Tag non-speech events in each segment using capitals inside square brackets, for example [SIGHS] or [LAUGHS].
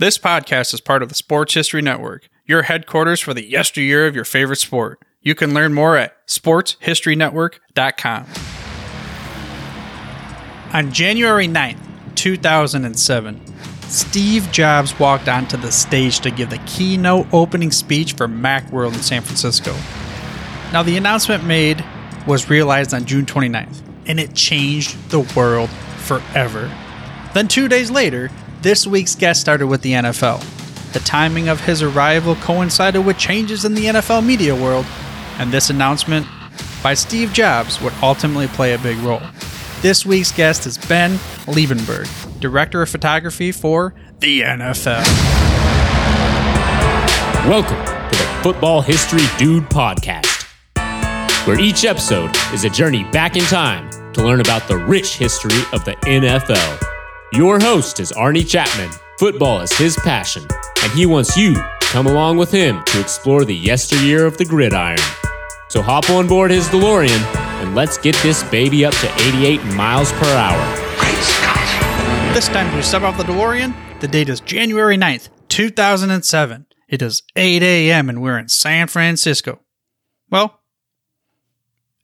This podcast is part of the Sports History Network, your headquarters for the yesteryear of your favorite sport. You can learn more at sportshistorynetwork.com. On January 9th, 2007, Steve Jobs walked onto the stage to give the keynote opening speech for Macworld in San Francisco. Now, the announcement made was realized on June 29th, and it changed the world forever. Then, two days later, this week's guest started with the NFL. The timing of his arrival coincided with changes in the NFL media world, and this announcement by Steve Jobs would ultimately play a big role. This week's guest is Ben Liebenberg, Director of Photography for the NFL. Welcome to the Football History Dude podcast, where each episode is a journey back in time to learn about the rich history of the NFL. Your host is Arnie Chapman. Football is his passion, and he wants you to come along with him to explore the yesteryear of the gridiron. So hop on board his DeLorean and let's get this baby up to 88 miles per hour. Great Scott. This time to step off the DeLorean, the date is January 9th, 2007. It is 8 a.m. and we're in San Francisco. Well,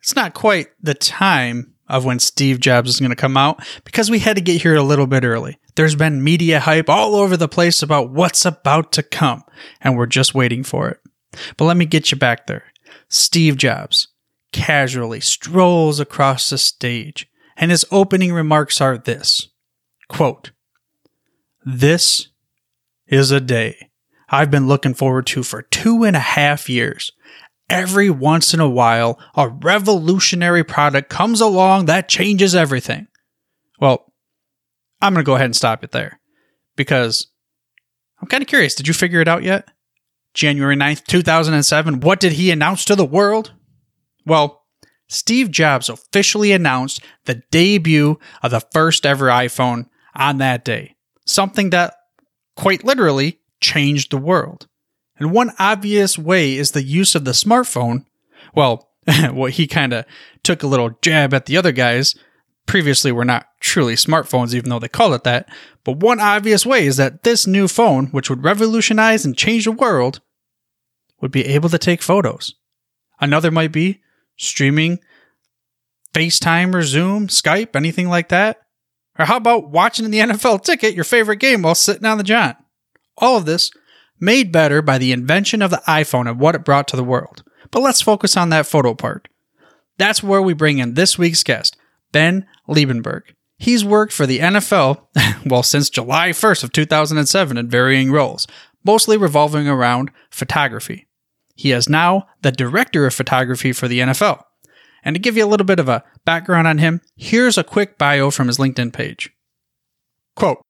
it's not quite the time of when Steve Jobs is going to come out because we had to get here a little bit early. There's been media hype all over the place about what's about to come, and we're just waiting for it. But let me get you back there. Steve Jobs casually strolls across the stage, and his opening remarks are this quote, This is a day I've been looking forward to for two and a half years every once in a while, a revolutionary product comes along that changes everything. Well, I'm going to go ahead and stop it there because I'm kind of curious. Did you figure it out yet? January 9th, 2007. What did he announce to the world? Well, Steve Jobs officially announced the debut of the first ever iPhone on that day. Something that quite literally changed the world. And one obvious way is the use of the smartphone. Well, [LAUGHS] what he kind of took a little jab at the other guys. Previously, were not truly smartphones, even though they call it that. But one obvious way is that this new phone, which would revolutionize and change the world, would be able to take photos. Another might be streaming FaceTime or Zoom, Skype, anything like that. Or how about watching the NFL ticket, your favorite game, while sitting on the john? All of this made better by the invention of the iPhone and what it brought to the world. But let's focus on that photo part. That's where we bring in this week's guest, Ben Liebenberg. He's worked for the NFL, [LAUGHS] well, since July 1st of 2007 in varying roles, mostly revolving around photography. He is now the director of photography for the NFL. And to give you a little bit of a background on him, here's a quick bio from his LinkedIn page. Quote,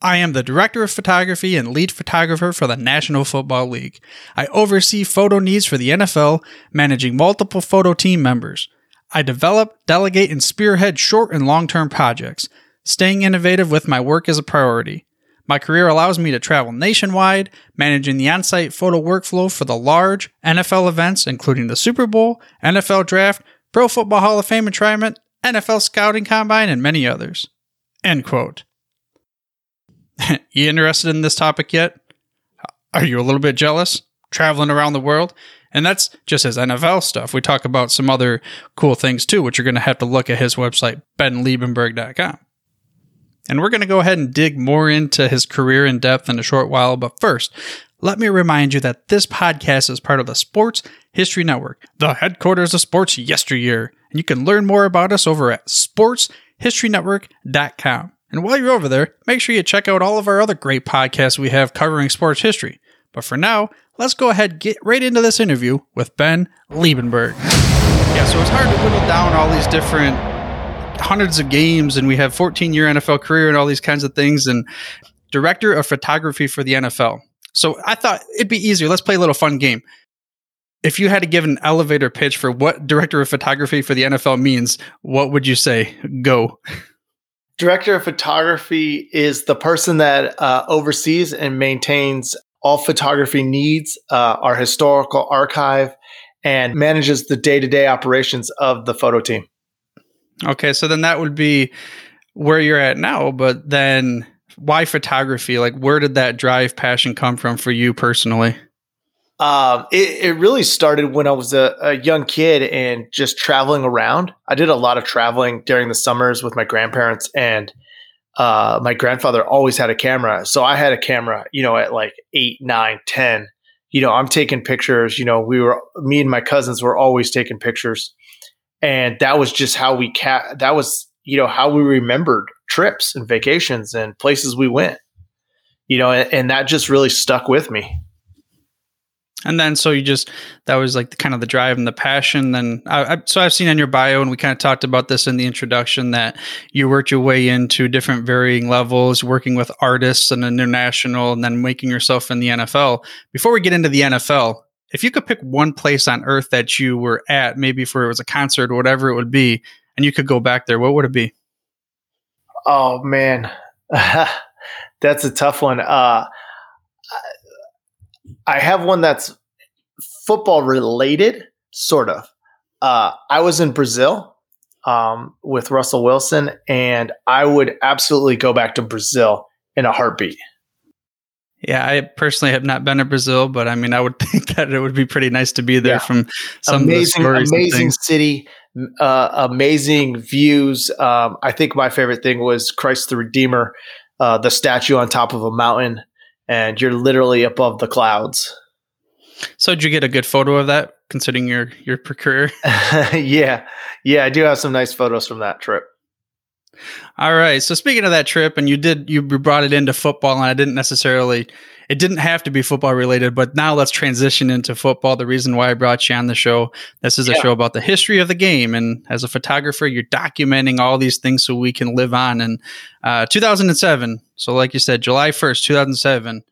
I am the director of photography and lead photographer for the National Football League. I oversee photo needs for the NFL, managing multiple photo team members. I develop, delegate, and spearhead short and long term projects. Staying innovative with my work is a priority. My career allows me to travel nationwide, managing the on site photo workflow for the large NFL events, including the Super Bowl, NFL Draft, Pro Football Hall of Fame enshrinement, NFL Scouting Combine, and many others. End quote. [LAUGHS] you interested in this topic yet? Are you a little bit jealous? Traveling around the world? And that's just his NFL stuff. We talk about some other cool things too, which you're going to have to look at his website, benliebenberg.com. And we're going to go ahead and dig more into his career in depth in a short while. But first, let me remind you that this podcast is part of the Sports History Network, the headquarters of sports yesteryear. And you can learn more about us over at sportshistorynetwork.com. And while you're over there, make sure you check out all of our other great podcasts we have covering sports history. But for now, let's go ahead get right into this interview with Ben Liebenberg. Yeah, so it's hard to whittle down all these different hundreds of games, and we have 14 year NFL career and all these kinds of things, and director of photography for the NFL. So I thought it'd be easier. Let's play a little fun game. If you had to give an elevator pitch for what director of photography for the NFL means, what would you say? Go. [LAUGHS] Director of photography is the person that uh, oversees and maintains all photography needs, uh, our historical archive, and manages the day to day operations of the photo team. Okay, so then that would be where you're at now, but then why photography? Like, where did that drive passion come from for you personally? Um, it, it really started when I was a, a young kid and just traveling around. I did a lot of traveling during the summers with my grandparents, and uh, my grandfather always had a camera. So I had a camera, you know, at like eight, nine, ten. You know, I'm taking pictures. You know, we were me and my cousins were always taking pictures, and that was just how we cat. That was you know how we remembered trips and vacations and places we went. You know, and, and that just really stuck with me. And then, so you just that was like the, kind of the drive and the passion. Then, I, I, so I've seen on your bio, and we kind of talked about this in the introduction that you worked your way into different varying levels, working with artists and international, and then making yourself in the NFL. Before we get into the NFL, if you could pick one place on earth that you were at, maybe for it was a concert or whatever it would be, and you could go back there, what would it be? Oh man, [LAUGHS] that's a tough one. Uh, I have one that's football related, sort of. Uh, I was in Brazil um, with Russell Wilson, and I would absolutely go back to Brazil in a heartbeat. Yeah, I personally have not been to Brazil, but I mean, I would [LAUGHS] think that it would be pretty nice to be there yeah. from some amazing, amazing city, uh, amazing views. Um, I think my favorite thing was Christ the Redeemer, uh, the statue on top of a mountain and you're literally above the clouds. So did you get a good photo of that considering your your career? [LAUGHS] yeah. Yeah, I do have some nice photos from that trip. All right. So speaking of that trip, and you did you brought it into football, and I didn't necessarily it didn't have to be football related, but now let's transition into football. The reason why I brought you on the show, this is a yeah. show about the history of the game, and as a photographer, you're documenting all these things so we can live on. And uh, 2007, so like you said, July 1st, 2007.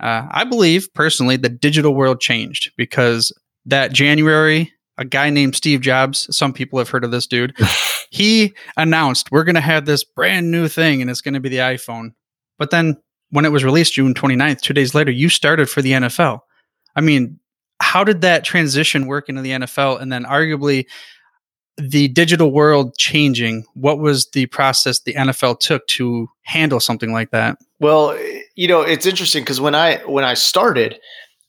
Uh, I believe personally the digital world changed because that January a guy named Steve Jobs. Some people have heard of this dude. [LAUGHS] he announced we're going to have this brand new thing and it's going to be the iPhone. But then when it was released June 29th, two days later, you started for the NFL. I mean, how did that transition work into the NFL? And then arguably the digital world changing, what was the process the NFL took to handle something like that? Well, you know, it's interesting because when I when I started,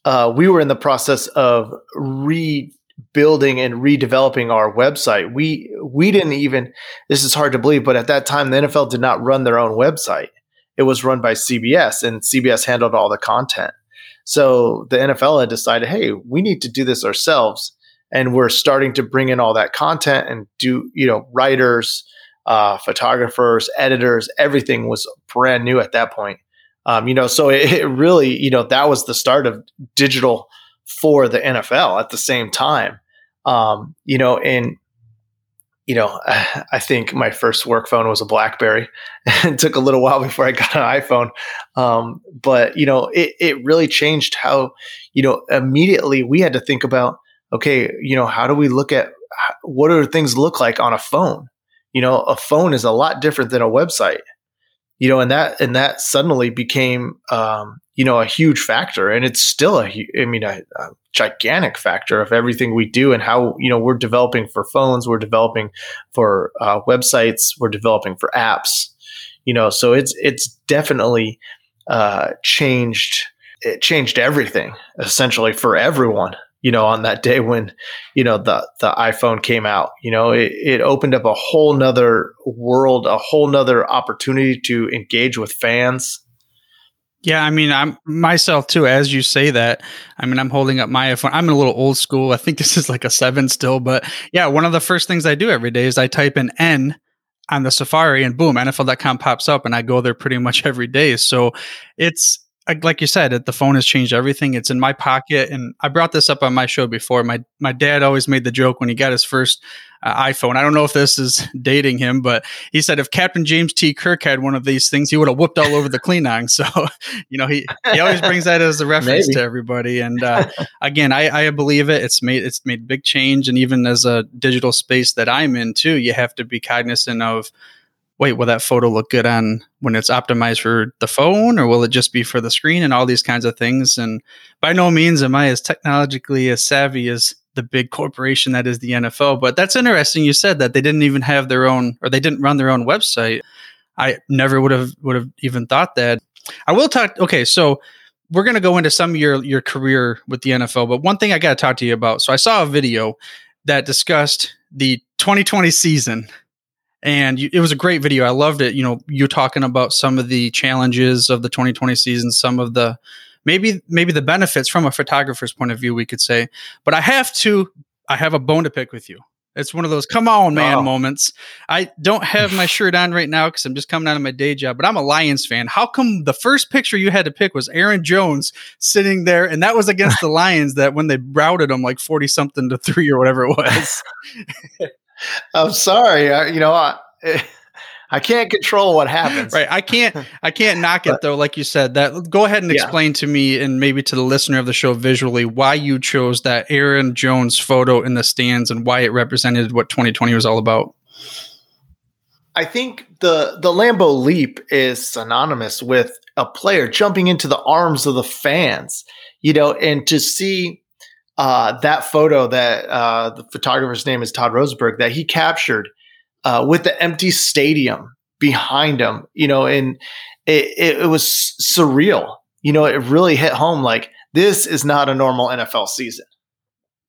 uh, we were in the process of re building and redeveloping our website. We we didn't even this is hard to believe, but at that time the NFL did not run their own website. It was run by CBS and CBS handled all the content. So the NFL had decided, hey, we need to do this ourselves. And we're starting to bring in all that content and do, you know, writers, uh, photographers, editors, everything was brand new at that point. Um, you know, so it, it really, you know, that was the start of digital for the NFL at the same time. Um, you know, and you know, [SIGHS] I think my first work phone was a BlackBerry. [LAUGHS] it took a little while before I got an iPhone, um, but you know, it it really changed how you know immediately we had to think about okay, you know, how do we look at what do things look like on a phone? You know, a phone is a lot different than a website you know, and that and that suddenly became um, you know a huge factor, and it's still a I mean a, a, gigantic factor of everything we do and how you know we're developing for phones, we're developing for uh, websites, we're developing for apps, you know, so it's it's definitely uh, changed it changed everything essentially for everyone you know, on that day when, you know, the, the iPhone came out, you know, it, it opened up a whole nother world, a whole nother opportunity to engage with fans. Yeah, I mean, I'm myself too. As you say that, I mean, I'm holding up my iPhone. I'm a little old school. I think [LAUGHS] this is like a seven still, but yeah, one of the first things I do every day is I type in N on the Safari, and boom, NFL.com pops up, and I go there pretty much [LAUGHS] every day. So it's like you said, the phone has changed everything. It's in my pocket, and I brought this up on my show before. My my dad always made the joke when he got his first uh, iPhone. I don't know if this is [LAUGHS] dating him, but he said if Captain James T. Kirk had one of these things, he would have whooped all over the Klingons. [LAUGHS] So, you know, he he always brings that as a [LAUGHS] reference Maybe. to everybody. And uh, again, I, I believe it. It's made it's made big change, and even as a digital space that I'm in too, you have to be cognizant of wait, will that photo look good on when it's optimized for the phone or will it just be for the screen and all these kinds of things? And by no means am I as technologically as savvy as the big corporation that is the NFL. But that's interesting. You said that they didn't even have their own or they didn't run their own website. I never would have would have even thought that. I will talk. Okay, so we're going to go into some of your your career with the NFL, but one thing I got to talk to you about. So I saw a video that discussed the 2020 season and you, it was a great video. I loved it. You know, you talking about some of the challenges of the 2020 season, some of the maybe maybe the benefits from a photographer's point of view, we could say. But I have to, I have a bone to pick with you. It's one of those come on man oh. moments. I don't have my [SIGHS] shirt on right now because I'm just coming out of my day job, but I'm a Lions fan. How come the first picture you had to pick was Aaron Jones sitting there, and that was against the [LAUGHS] Lions that when they routed them like 40 something to three or whatever it was? [LAUGHS] I'm sorry. I, you know, I, [LAUGHS] I can't control what happens. Right. I can't. I can't knock it though. Like you said, that go ahead and explain yeah. to me and maybe to the listener of the show visually why you chose that Aaron Jones photo in the stands and why it represented what 2020 was all about. I think the the Lambeau leap is synonymous with a player jumping into the arms of the fans. You know, and to see uh, that photo that uh, the photographer's name is Todd Rosenberg that he captured uh, with the empty stadium behind him, you know, and it, it, it, was surreal. You know, it really hit home like this is not a normal NFL season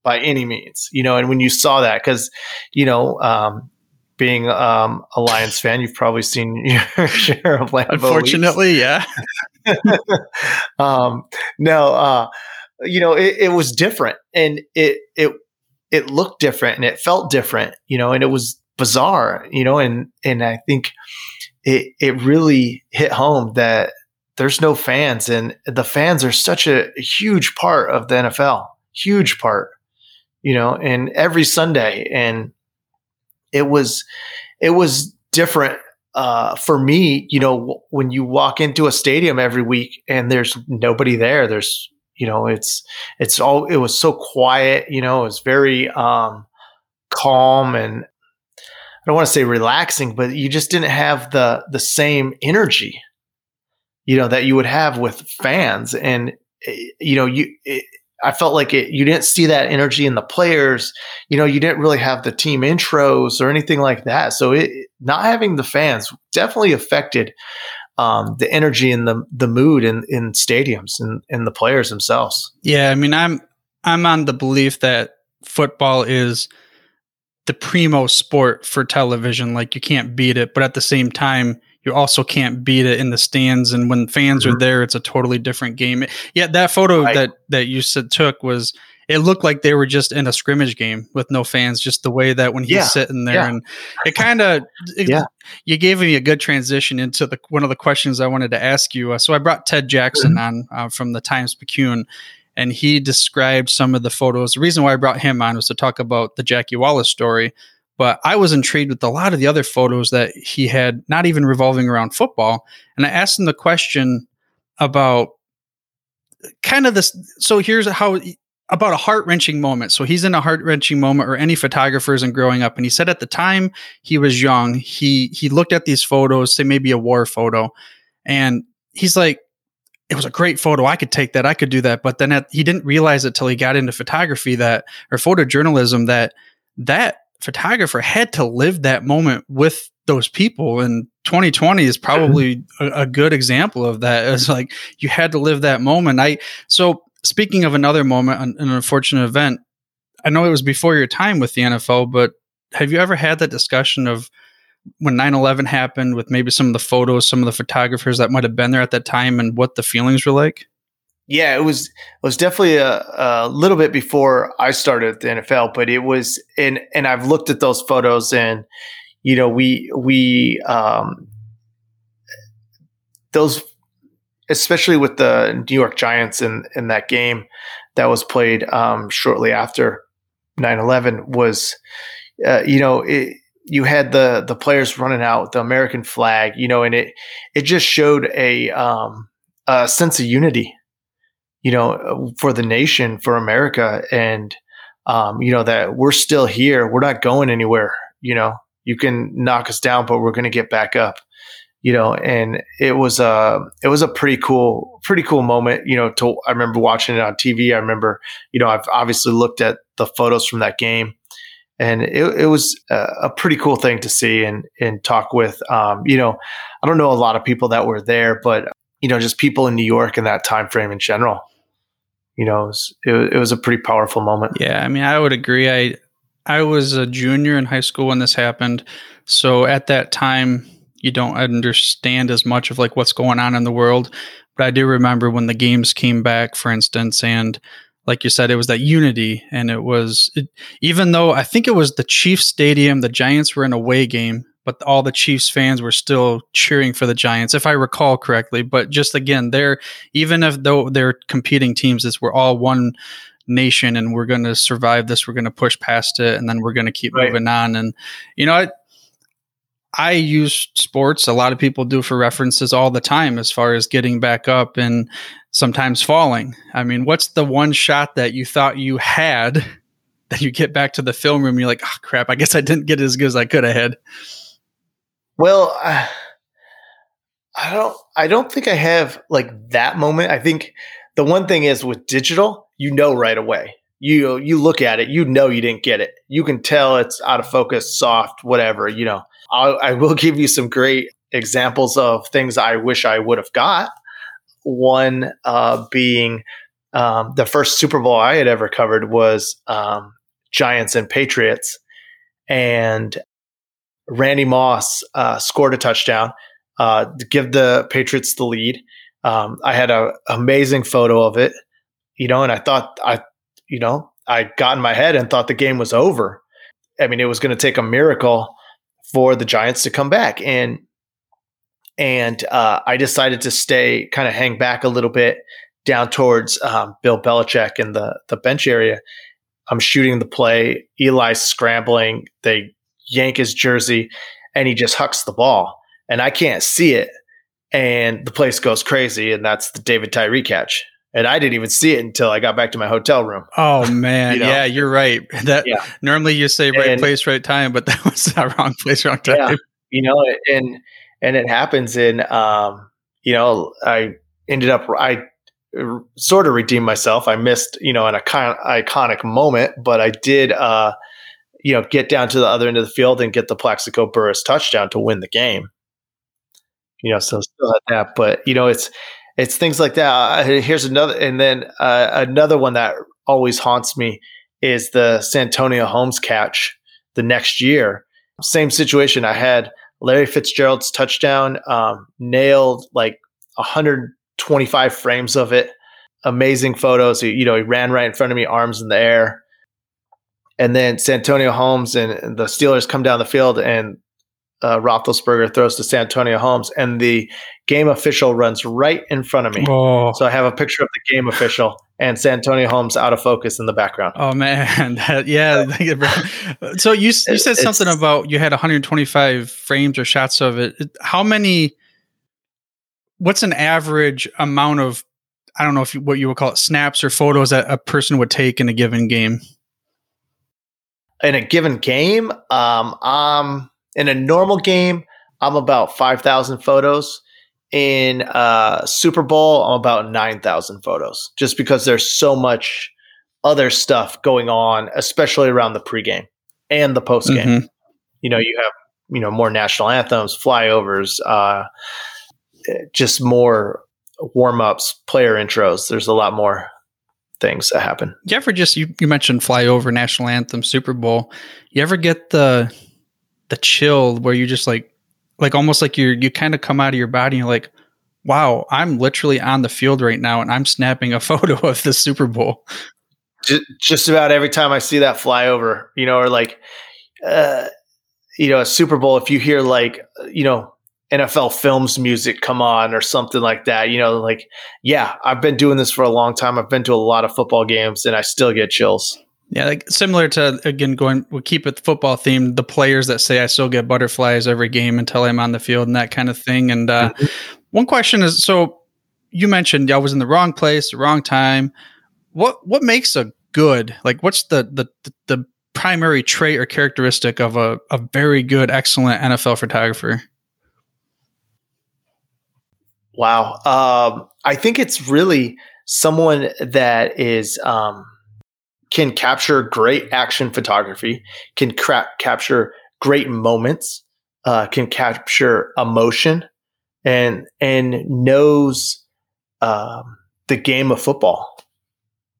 by any means, you know, and when you saw that, because, you know, um, being um, a Lions fan, you've probably seen [LAUGHS] your share of Lambeau Unfortunately, yeah. [LAUGHS] um, no, uh, you know, it, it was different and it, it, it looked different and it felt different, you know, and it was bizarre, you know, and, and I think it, it really hit home that there's no fans and the fans are such a, huge part of the NFL, huge part, you know, and every Sunday. And it was, it was different uh, for me, you know, when you walk into a stadium every week and there's nobody there, there's you know it's it's all it was so quiet you know it was very um calm and i don't want to say relaxing but you just didn't have the the same energy you know that you would have with fans and eh, you know you it, I felt like it, you didn't see that energy in the players. You know, you didn't really have the team intros or anything like that. So it, not having the fans definitely affected um, the energy and the the mood in in stadiums and and the players themselves. Yeah, I mean, I'm I'm on the belief that football is the primo sport for television. Like you can't beat it, but at the same time, you also can't beat it in the stands. And when fans mm-hmm. are there, it's a totally different game. Yeah, that photo right. that that you said took was it looked like they were just in a scrimmage game with no fans, just the way that when he's yeah. sitting there. Yeah. And it kind of, yeah. you gave me a good transition into the one of the questions I wanted to ask you. Uh, so I brought Ted Jackson mm-hmm. on uh, from the Times Picayune, and he described some of the photos. The reason why I brought him on was to talk about the Jackie Wallace story. But I was intrigued with a lot of the other photos that he had, not even revolving around football. And I asked him the question about kind of this. So here's how about a heart wrenching moment. So he's in a heart wrenching moment, or any photographers and growing up. And he said at the time he was young, he he looked at these photos, say maybe a war photo, and he's like, it was a great photo. I could take that. I could do that. But then at, he didn't realize it till he got into photography that or photojournalism that that photographer had to live that moment with those people and 2020 is probably [LAUGHS] a, a, good example of that it's like you had to live that moment i so speaking of another moment, an, an unfortunate event, I know it was before your time with the NFL, but have you ever had that discussion of when 9-11 happened with maybe some of the photos some of the photographers that might have been there at that time and what the feelings were like? Yeah it was it was definitely a, a little bit before i started the nfl but it was and and i've looked at those photos and you know we we um those especially with the New York Giants in in that game that was played um, shortly after 9/11 was uh, you know it, you had the the players running out with the American flag you know and it it just showed a um, a sense of unity you know for the nation for America. And um, you know that we're still here. We're not going anywhere you know. You can knock us down but we're going to get back up you know, and it was a it was a pretty cool pretty cool moment. You know, to I remember watching it on TV. I remember, you know, I've obviously looked at the photos from that game, and it, it was a, a, pretty cool thing to see and and talk with. Um, you know, I don't know a lot of people that were there, but you know, just people in New York in that time frame in general. You know, it was, it, it was a pretty powerful moment. Yeah, I mean, I would agree. I I was a junior in high school when this happened, so at that time, you don't understand as much of like what's going on in the world. But I do remember when the games came back, for instance, and like you said, it was that unity, and it was it, even though I think it was the Chiefs Stadium, the Giants were an away game, but all the Chiefs fans were still cheering for the Giants, if I recall correctly. But just again, they're even if though they're competing teams, it's we're all one nation, and we're going to survive this. We're going to push past it, and then we're going to keep right. moving on. And you know, I, I use sports. A lot of people do for references all the time, as far as getting back up and sometimes falling. I mean, what's the one shot that you thought you had [LAUGHS] that you get back to the film room? You're like, oh crap! I guess I didn't get as good as I could have had. Well, uh, I don't. I don't think I have like that moment. I think the one thing is with digital, you know right away. You you look at it, you know you didn't get it. You can tell it's out of focus, soft, whatever. You know, I'll, I will [LAUGHS] give you some great examples of things I wish I would have got one uh, being um, the first Super Bowl I had ever covered was um, Giants and Patriots, and Randy Moss uh, scored a touchdown uh, to give the Patriots the lead. Um, I had an amazing photo of it, you know, and I thought I, you know, I got in my head and thought the game was over. I mean, it was going to take a miracle for the Giants to come back, and and uh, I decided to stay, kind of hang back a little bit down towards um, Bill Belichick in the the bench area. I'm shooting the play. Eli's scrambling. They yank his jersey, and he just hucks the ball, and I can't see it. And the place goes crazy, and that's the David Tyree catch. And I didn't even see it until I got back to my hotel room. Oh man, [LAUGHS] you know? yeah, you're right. [LAUGHS] That yeah. normally you say right and, place, right time, but [LAUGHS] that was the wrong place, wrong time. Yeah, you know, and and it happens in um, you know I ended up I sort of redeemed myself. I missed you know an icon- iconic moment, but I did uh, you know get down to the other end of the field and get the Plaxico Burress touchdown to win the game. You know, so still at that, but you know it's it's things like that. Uh, here's another, and then uh, another one that always haunts me is the Santonio Holmes catch the next year. Same situation. I had Larry Fitzgerald's touchdown, um, nailed like 125 frames of it. Amazing photos. He, you know, he ran right in front of me, arms in the air. And then Santonio Holmes and the Steelers come down the field, and uh, Roethlisberger throws to Santonio Holmes, and the game official runs right in front of me. Oh. So I have a picture of the game official and Santonio Holmes out of focus in the background. Oh man, [LAUGHS] that, yeah. so you you said something about you had 125 frames or shots of it. How many? What's an average amount of? I don't know if you, what you would call it snaps or photos that a person would take in a given game. In a given game, um, um, in a normal game, I'm about five thousand photos in uh, Super Bowl, I'm about 9,000 photos just because there's so much other stuff going on, especially around the pregame and the postgame. Mm-hmm. You know, you have, you know, more national anthems, flyovers, uh, just more warm ups, player intros. There's a lot more things that happen. You ever just, you, you mentioned flyover, national anthem, Super Bowl. You ever get the, the chill where you just like like almost like you're you kind of come out of your body and you're like wow i'm literally on the field right now and i'm snapping a [LAUGHS] photo of the super bowl. Just, just about every time i see that flyover you know or like uh you know a super bowl if you hear like you know nfl films music come on or something like that you know like yeah i've been doing this for a long time. I've been to a lot of football games and i still get chills yeah, like similar to again going we keep it football themed. The players that say I still get butterflies every game until I'm on the field and that kind of thing. And uh, mm-hmm. one question is, so you mentioned I was in the wrong place, the wrong time. What what makes a good like? What's the the the primary trait or characteristic of a a very good, excellent NFL photographer? Wow, um, I think it's really someone that is. Um, can capture great action photography, can cra- capture great moments, uh, can capture emotion, and and knows um, the game of football.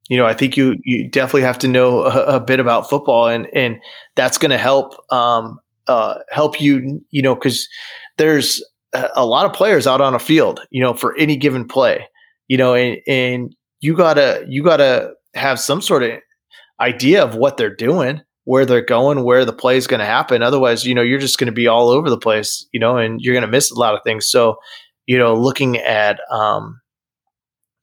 You know, I think you you definitely have to know a, a bit about football, and and that's going to help um, uh, help you. You know, because there's a lot of players out on a field. You know, for any given play. You know, and and you gotta you gotta have some sort of idea of what they're doing where they're going, where the play is going to happen. Otherwise, you know, you're just going to be all over the place, you know, and you're going to miss a lot of things. So, you know, looking at um,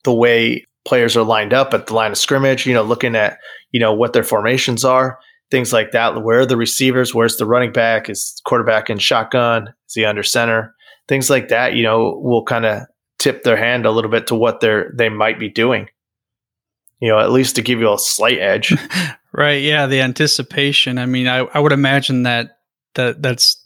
the way players are lined up at the line of scrimmage, you know, looking at, you know, what their formations are, things like that. Where are the receivers? Where's the running back? Is quarterback in shotgun? Is he under center? Things like that, you know, will kind of tip their hand a little bit to what they're they might be doing you know, at least to give you a slight edge. [LAUGHS] right. Yeah. The anticipation. I mean, I, I would imagine that that that's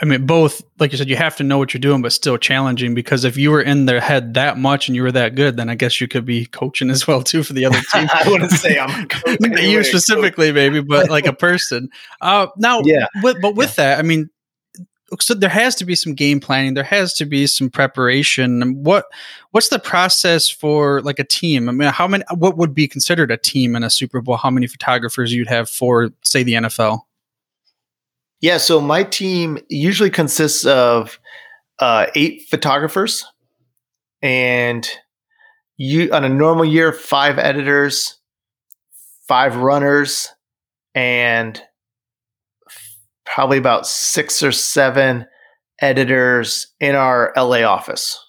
I mean, both, like you said, you have to know what you're doing, but still challenging because if you were in their head that much and you were that good, then I guess you could be coaching as well too for the other [LAUGHS] team. I wouldn't say I'm [LAUGHS] you specifically, maybe, but like a person. Uh, now, yeah, with, but with yeah. that, I mean, so there has to be some game planning. There has to be some preparation. What what's the process for like a team? I mean how many what would be considered a team in a super bowl? How many photographers you'd have for say the nfl yeah so my team usually consists of uh, eight photographers and you on a normal year five editors five runners and probably about six or seven editors in our LA office.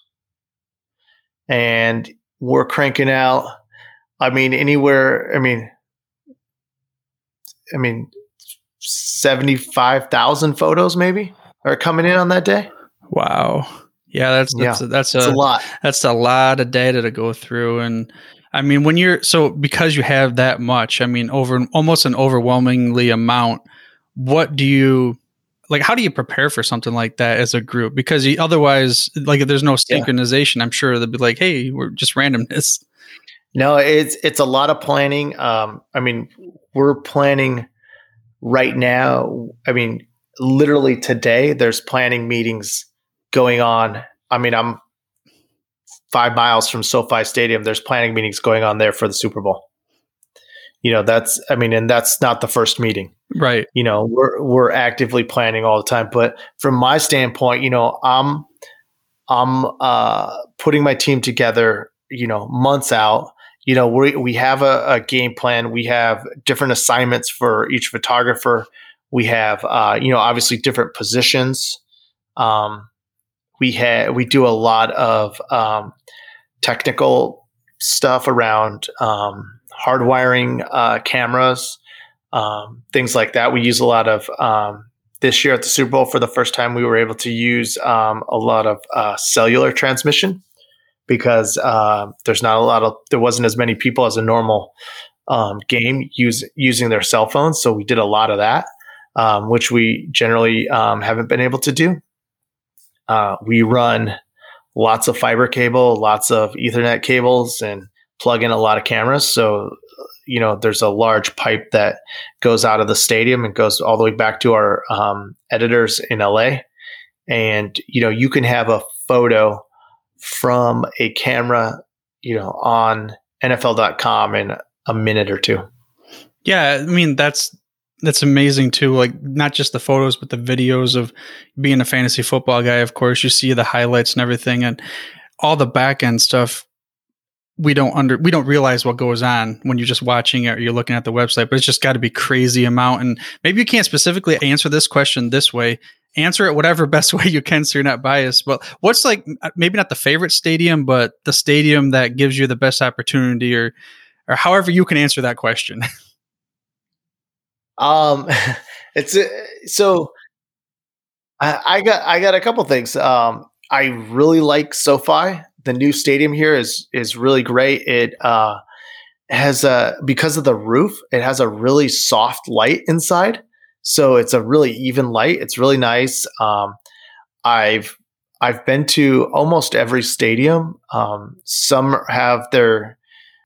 And we're cranking out, I mean, anywhere, I mean, I mean, 75,000 photos maybe are coming in on that day. Wow. Yeah, that's that's, yeah, that's, a, a lot. That's a lot of data to go through and I mean, when you're so because you have that much, I mean, over almost an overwhelmingly amount what do you like how do you prepare for something like that as a group? Because you, otherwise like if there's no synchronization. Yeah. i'm sure they'd be like hey we're just randomness. No it's it's a lot of planning. Um i mean we're planning right now i mean literally today there's planning meetings going on. I mean i'm five miles from sofi stadium. There's planning meetings going on there for the super bowl you know that's i mean and that's not the first meeting. Right. You know we're we're actively planning all the time but from my standpoint you know i'm i'm uh putting my team together you know months out. You know we we have a, a game plan. We have different assignments for each photographer. We have uh you know obviously different positions. Um we have we do a lot of um technical stuff around um hardwiring uh, cameras, um, things like that. We use a lot of um, this year at the Super Bowl for the first time. We were able to use um, a lot of uh, cellular transmission because uh, there's not a lot of there wasn't as many people as a normal um, game use, using their cell phones. So we did a lot of that, um, which we generally um, haven't been able to do. Uh, we run lots of fiber cable, lots of Ethernet cables, and plug in a lot of cameras. So, you know, there's a large pipe that goes out of the stadium and goes all the way back to our um, editors in LA. And, you know, you can have a photo from a camera, you know, on NFL.com in a minute or two. Yeah. I mean, that's, that's amazing too. Like not just the photos, but the videos of being a fantasy football guy. Of course, you see the highlights and everything, and all the back end stuff we don't under we don't realize what goes on when you're just watching it or you're looking at the website but it's just got to be crazy amount. And maybe you can't specifically answer this question this way. Answer it whatever [LAUGHS] best way you can so you're not biased. But what's like uh, maybe not the favorite stadium but the stadium that gives you the best opportunity or or however you can answer that question. [LAUGHS] Um [LAUGHS] it's uh, so I, I got i got a couple things. Um i really like sofi the new stadium here is is really great. It uh, has a because of the roof, it has a really soft light inside, so it's a really even light. It's really nice. Um, I've I've been to almost every stadium. Um, some have their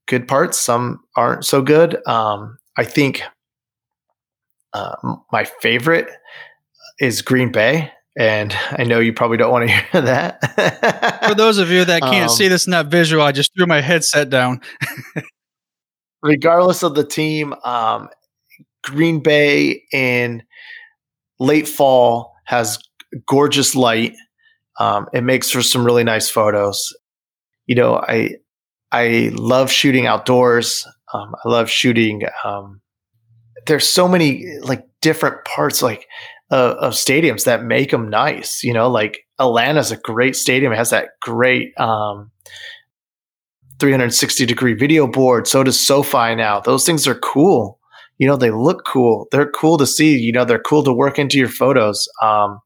good parts, some aren't so good. Um, I think uh, my favorite is Green Bay. And I know you probably don't want to [LAUGHS] hear that. For those of you that can't um, see this in that visual, I just threw my headset down. [LAUGHS] regardless of the team, um, Green Bay in late fall has gorgeous light. Um, it makes for some really nice photos. You know, I I love shooting outdoors. Um, I love shooting. Um, there's so many like different parts like uh, of stadiums that make them nice. You know, like Atlanta's a great stadium. It has that great um, 360 degree video board. So does SoFi now. Those things are cool. You know, they look cool. They're cool to see. You know, they're cool to work into your photos. Um,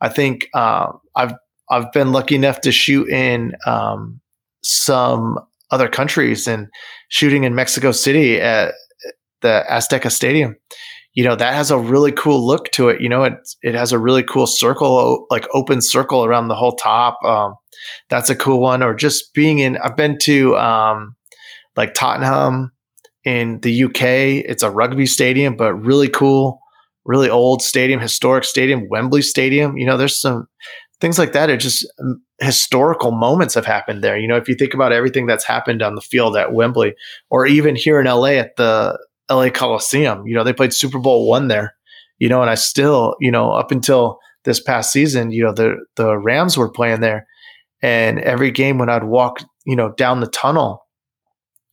I think uh, I've I've been lucky enough to shoot in um, some other countries and shooting in Mexico City at the Azteca Stadium. You know, that has a really cool look to it. You know, it it has a really cool circle, like open circle around the whole top. Um, that's a cool one. Or just being in, I've been to um, like Twickenham in the UK. It's a rugby stadium, but really cool, really old stadium, historic stadium, Wembley Stadium. You know, there's some things like that. It just um, historical moments have happened there. You know, if you think about everything that's happened on the field at Wembley, or even here in LA at the LA Coliseum, you know, they played Super Bowl one there. You know, and I still, you know, up until this past season, you know, the the Rams were playing there, and every game when I'd walk, you know, down the tunnel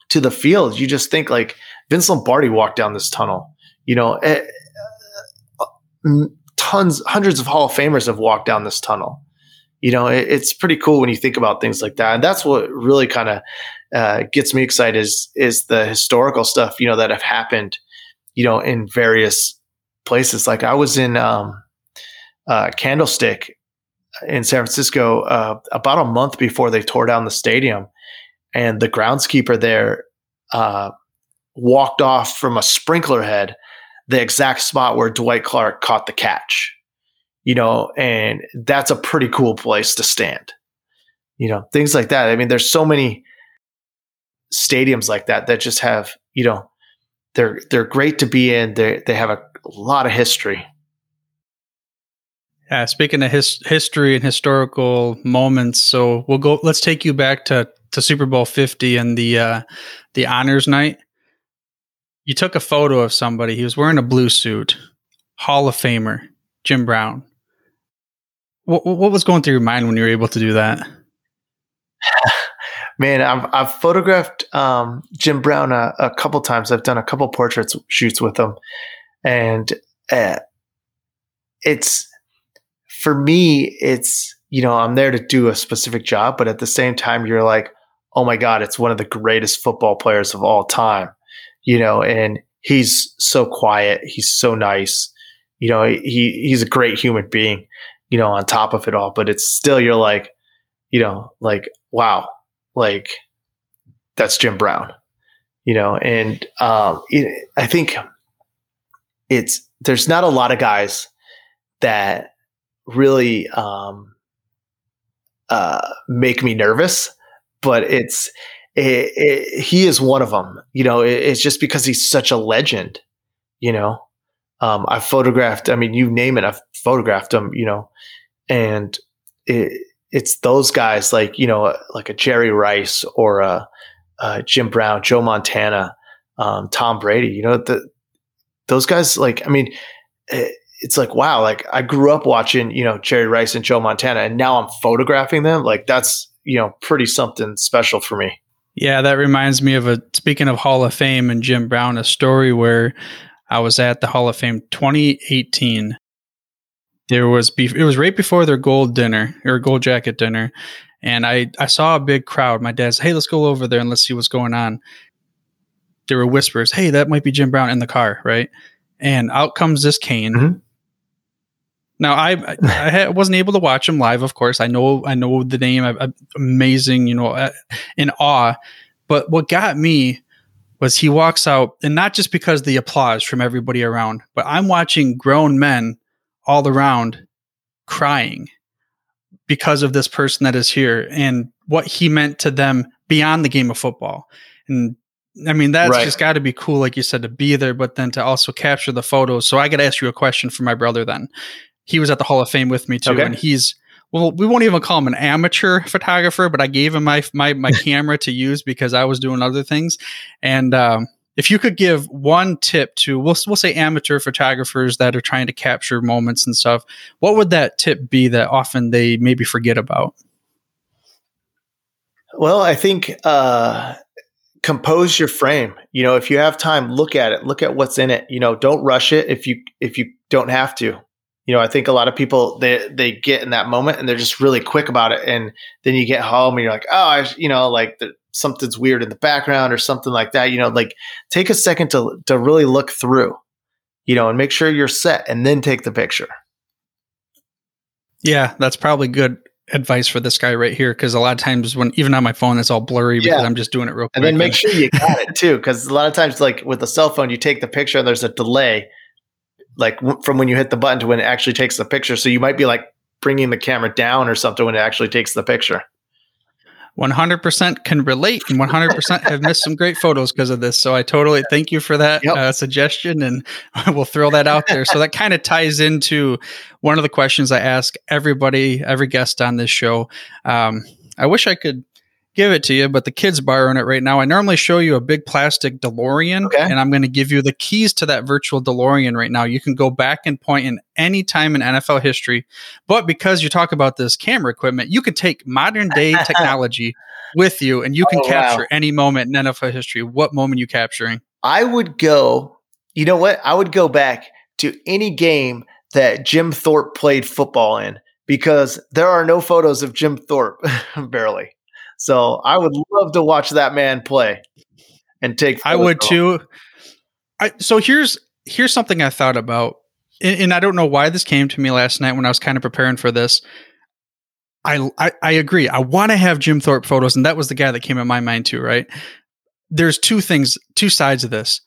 to the field, you just think like Vince Lombardi walked down this tunnel. You know, eh, tons, hundreds of Hall of Famers have walked down this tunnel. You know, it, it's pretty cool when you think about things like that, and that's what really kind of uh, gets me excited is is the historical stuff. You know, that have happened. You know, in various places. Like I was in um, uh, Candlestick in San Francisco uh, about a month before they tore down the stadium, and the groundskeeper there uh, walked off from a sprinkler head, the exact spot where Dwight Clark caught the catch. You know, and that's a pretty cool place to stand. You know, things like that. I mean, there's so many stadiums like that that just have, you know, they're they're great to be in. They they have a, lot of history. Yeah, speaking of his, history and historical moments, so we'll go. Let's take you back to, to Super Bowl Fifty and the uh, the honors night. You took a photo of somebody. He was wearing a blue suit, Hall of Famer Jim Brown. What, what was going through your mind when you were able to do that? [LAUGHS] Man, I've, I've photographed um, Jim Brown a, a, couple times. I've done a couple portraits shoots with him, and uh, it's for me, it's, you know, I'm there to do a specific job, but at the same time, you're like, oh my God, it's one of the greatest football players of all time, you know, and he's so quiet. He's so nice. You know, he, he's a great human being, you know, on top of it all, but it's still, you're like, you know, like, wow, like that's Jim Brown, you know, and um, it, I think it's, there's not a lot of guys that really um, uh, make me nervous, but it's it, it, he is one of them. You know, it, it's just because he's such a legend. You know, um, I've photographed. I mean, you name it, I've photographed him. You know, and it's those guys like you know, like a Jerry Rice or a, a Jim Brown, Joe Montana, um, Tom Brady. You know, the those guys. Like, I mean. It, it's like wow like i grew up watching you know jerry rice and joe montana and now i'm photographing them like that's you know pretty something special for me yeah that reminds me of a speaking of hall of fame and jim brown a story where i was at the hall of fame 2018 there was it was right before their gold dinner or gold jacket dinner and i i saw a big crowd my dad said hey let's go over there and let's see what's going on there were whispers hey that might be jim brown in the car right and out comes this cane mm-hmm. Now I I wasn't able to watch him live. Of course, I know I know the name. I, amazing, you know, uh, in awe. But what got me was he walks out, and not just because the applause from everybody around, but I'm watching grown men all around crying because of this person that is here and what he meant to them beyond the game of football. And I mean, that's Right. just got to be cool, like you said, to be there, but then to also capture the photos. So I got to ask you a question for my brother. Then he was at the Hall of Fame with me too, Okay. and he's well, we won't even call him an amateur photographer, but I gave him my my my [LAUGHS] camera to use because I was doing other things. And um, if you could give one tip to we'll we'll say amateur photographers that are trying to capture moments and stuff, what would that tip be that often they maybe forget about? Well, I think uh, compose your frame. You know, if you have time, look at it. Look at what's in it. You know, don't rush it if you if you don't have to. You know, I think a lot of people they they get in that moment and they're just really quick about it, and then you get home and you're like, oh, I, you know, like the, something's weird in the background or something like that. You know, like take a second to to really look through. You know, and make sure you're set, and then take the picture. Yeah, that's probably good advice for this guy right here because a lot of times when even on my phone it's all blurry because Yeah. I'm just doing it real quick. And then make sure you got it too, because a lot of times, like with a cell phone, you take the picture and there's a delay, like w- from when you hit the button to when it actually takes the picture. So you might be like bringing the camera down or something when it actually takes the picture. 100% can relate and 100% have missed some great photos because of this. So I totally thank you for that Yep. uh, suggestion and [LAUGHS] we'll throw that out there. So that kind of ties into one of the questions I ask everybody, every guest on this show. Um, I wish I could give it to you, but the kid's borrowing it right now. I normally show you a big plastic DeLorean Okay. and I'm going to give you the keys to that virtual DeLorean right now. You can go back and point in any time in NFL history but because you talk about this camera equipment, you can take modern day [LAUGHS] technology with you and you can Oh, wow. capture any moment in NFL history. What moment you capturing? I would go, you know what? I would go back to any game that Jim Thorpe played football in because there are no photos of Jim Thorpe, [LAUGHS] barely. So I would love to watch that man play and take. I would of him. too. I, so here's here's something I thought about, and, and I don't know why this came to me last night when I was kind of preparing for this. I I, I agree. I want to have Jim Thorpe photos, and that was the guy that came in my mind too. Right? There's two things, two sides of this.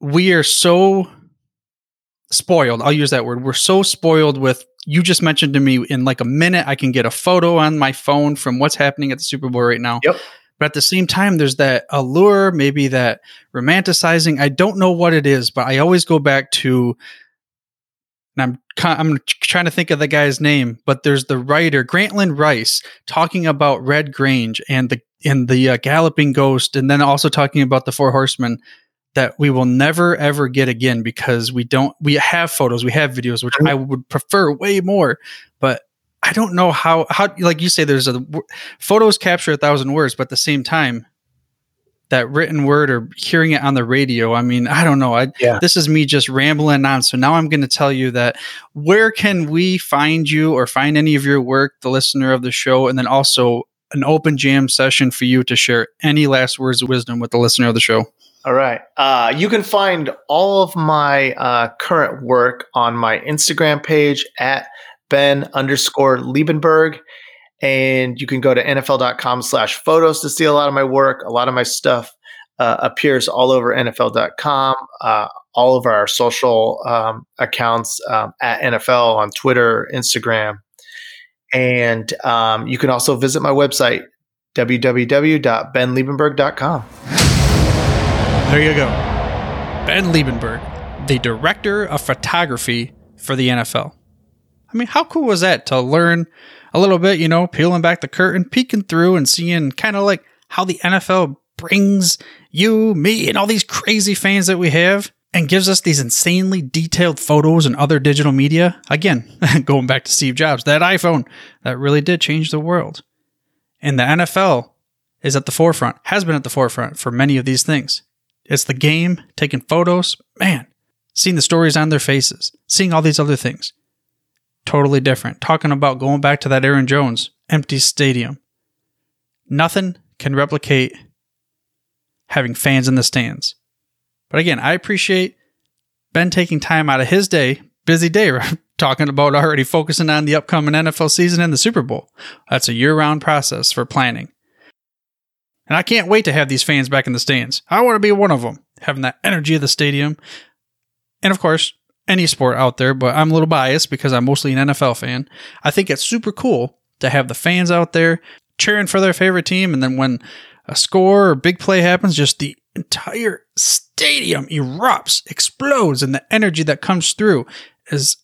We are so spoiled. I'll use that word. We're so spoiled with. You just mentioned to me in like a minute, I can get a photo on my phone from what's happening at the Super Bowl right now. Yep. But at the same time, there's that allure, maybe that romanticizing. I don't know what it is, but I always go back to. And I'm I'm trying to think of the guy's name, but there's the writer Grantland Rice talking about Red Grange and the and the uh, Galloping Ghost, and then also talking about the Four Horsemen that we will never ever get again because we don't we have photos, we have videos, which mm-hmm. I would prefer way more, but I don't know how how like you say there's a photos capture a thousand words, but at the same time, that written word or hearing it on the radio, I mean, I don't know. I Yeah. this is me just rambling on. So now I'm going to tell you that where can we find you or find any of your work, the listener of the show, and then also an open jam session for you to share any last words of wisdom with the listener of the show. All right. Uh, you can find all of my uh, current work on my Instagram page at Ben underscore Liebenberg. And you can go to NFL.com slash photos to see a lot of my work. A lot of my stuff uh, appears all over NFL.com, uh, all of our social um, accounts um, at NFL on Twitter, Instagram. And um, you can also visit my website, www.benliebenberg.com. There you go. Ben Liebenberg, the director of photography for the NFL. I mean, how cool was that to learn a little bit, you know, peeling back the curtain, peeking through and seeing kind of like how the NFL brings you, me, and all these crazy fans that we have and gives us these insanely detailed photos and other digital media. Again, [LAUGHS] going back to Steve Jobs, that iPhone that really did change the world. And the NFL is at the forefront, has been at the forefront for many of these things. It's the game, taking photos, man, seeing the stories on their faces, seeing all these other things. Totally different. Talking about going back to that Aaron Jones empty stadium. Nothing can replicate having fans in the stands. But again, I appreciate Ben taking time out of his day, busy day, [LAUGHS] talking about already focusing on the upcoming NFL season and the Super Bowl. That's a year round process for planning. And I can't wait to have these fans back in the stands. I want to be one of them, having that energy of the stadium. And of course, any sport out there, but I'm a little biased because I'm mostly an NFL fan. I think it's super cool to have the fans out there cheering for their favorite team. And then when a score or big play happens, just the entire stadium erupts, explodes, and the energy that comes through is.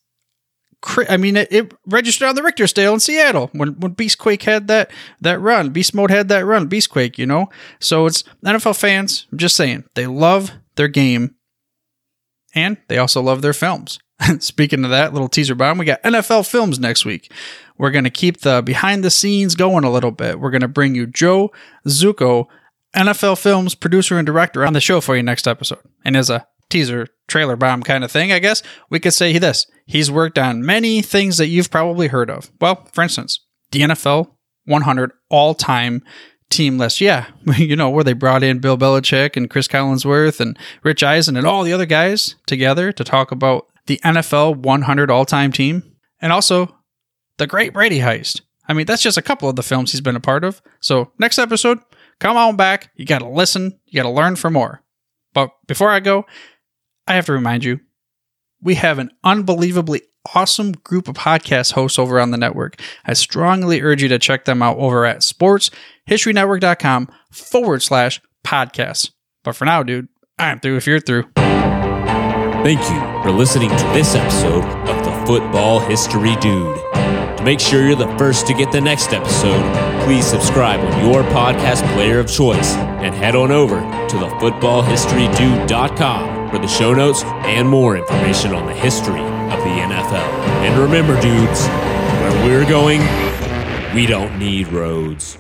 I mean, it, it registered on the Richter scale in Seattle when when Beastquake had that that run. Beast Mode had that run. Beastquake, you know. So it's NFL fans. I'm just saying they love their game, and they also love their films. [LAUGHS] Speaking of that, little teaser bomb, we got NFL films next week. We're to keep the behind the scenes going a little bit. We're to bring you Joe Zuko, NFL Films producer and director, on the show for you next episode. And as a teaser trailer bomb kind of thing, I guess we could say this. He's worked on many things that you've probably heard of. Well, for instance, the NFL 100 all time team list. Yeah, [LAUGHS] you know, where they brought in Bill Belichick and Chris Collinsworth and Rich Eisen and all the other guys together to talk about the NFL 100 all time team. And also the Great Brady Heist. I mean, that's just a couple of the films he's been a part of. So, next episode, come on back. You got to listen, you got to learn for more. But before I go, I have to remind you we have an unbelievably awesome group of podcast hosts over on the network. I strongly urge you to check them out over at sportshistorynetwork.com forward slash podcasts. But for now, dude, I'm through if you're through. Thank you for listening to this episode of the Football History Dude. To make sure you're the first to get the next episode, please subscribe on your podcast player of choice and head on over to thefootballhistorydude.com for the show notes and more information on the history of the NFL. And remember, dudes, where we're going, we don't need roads.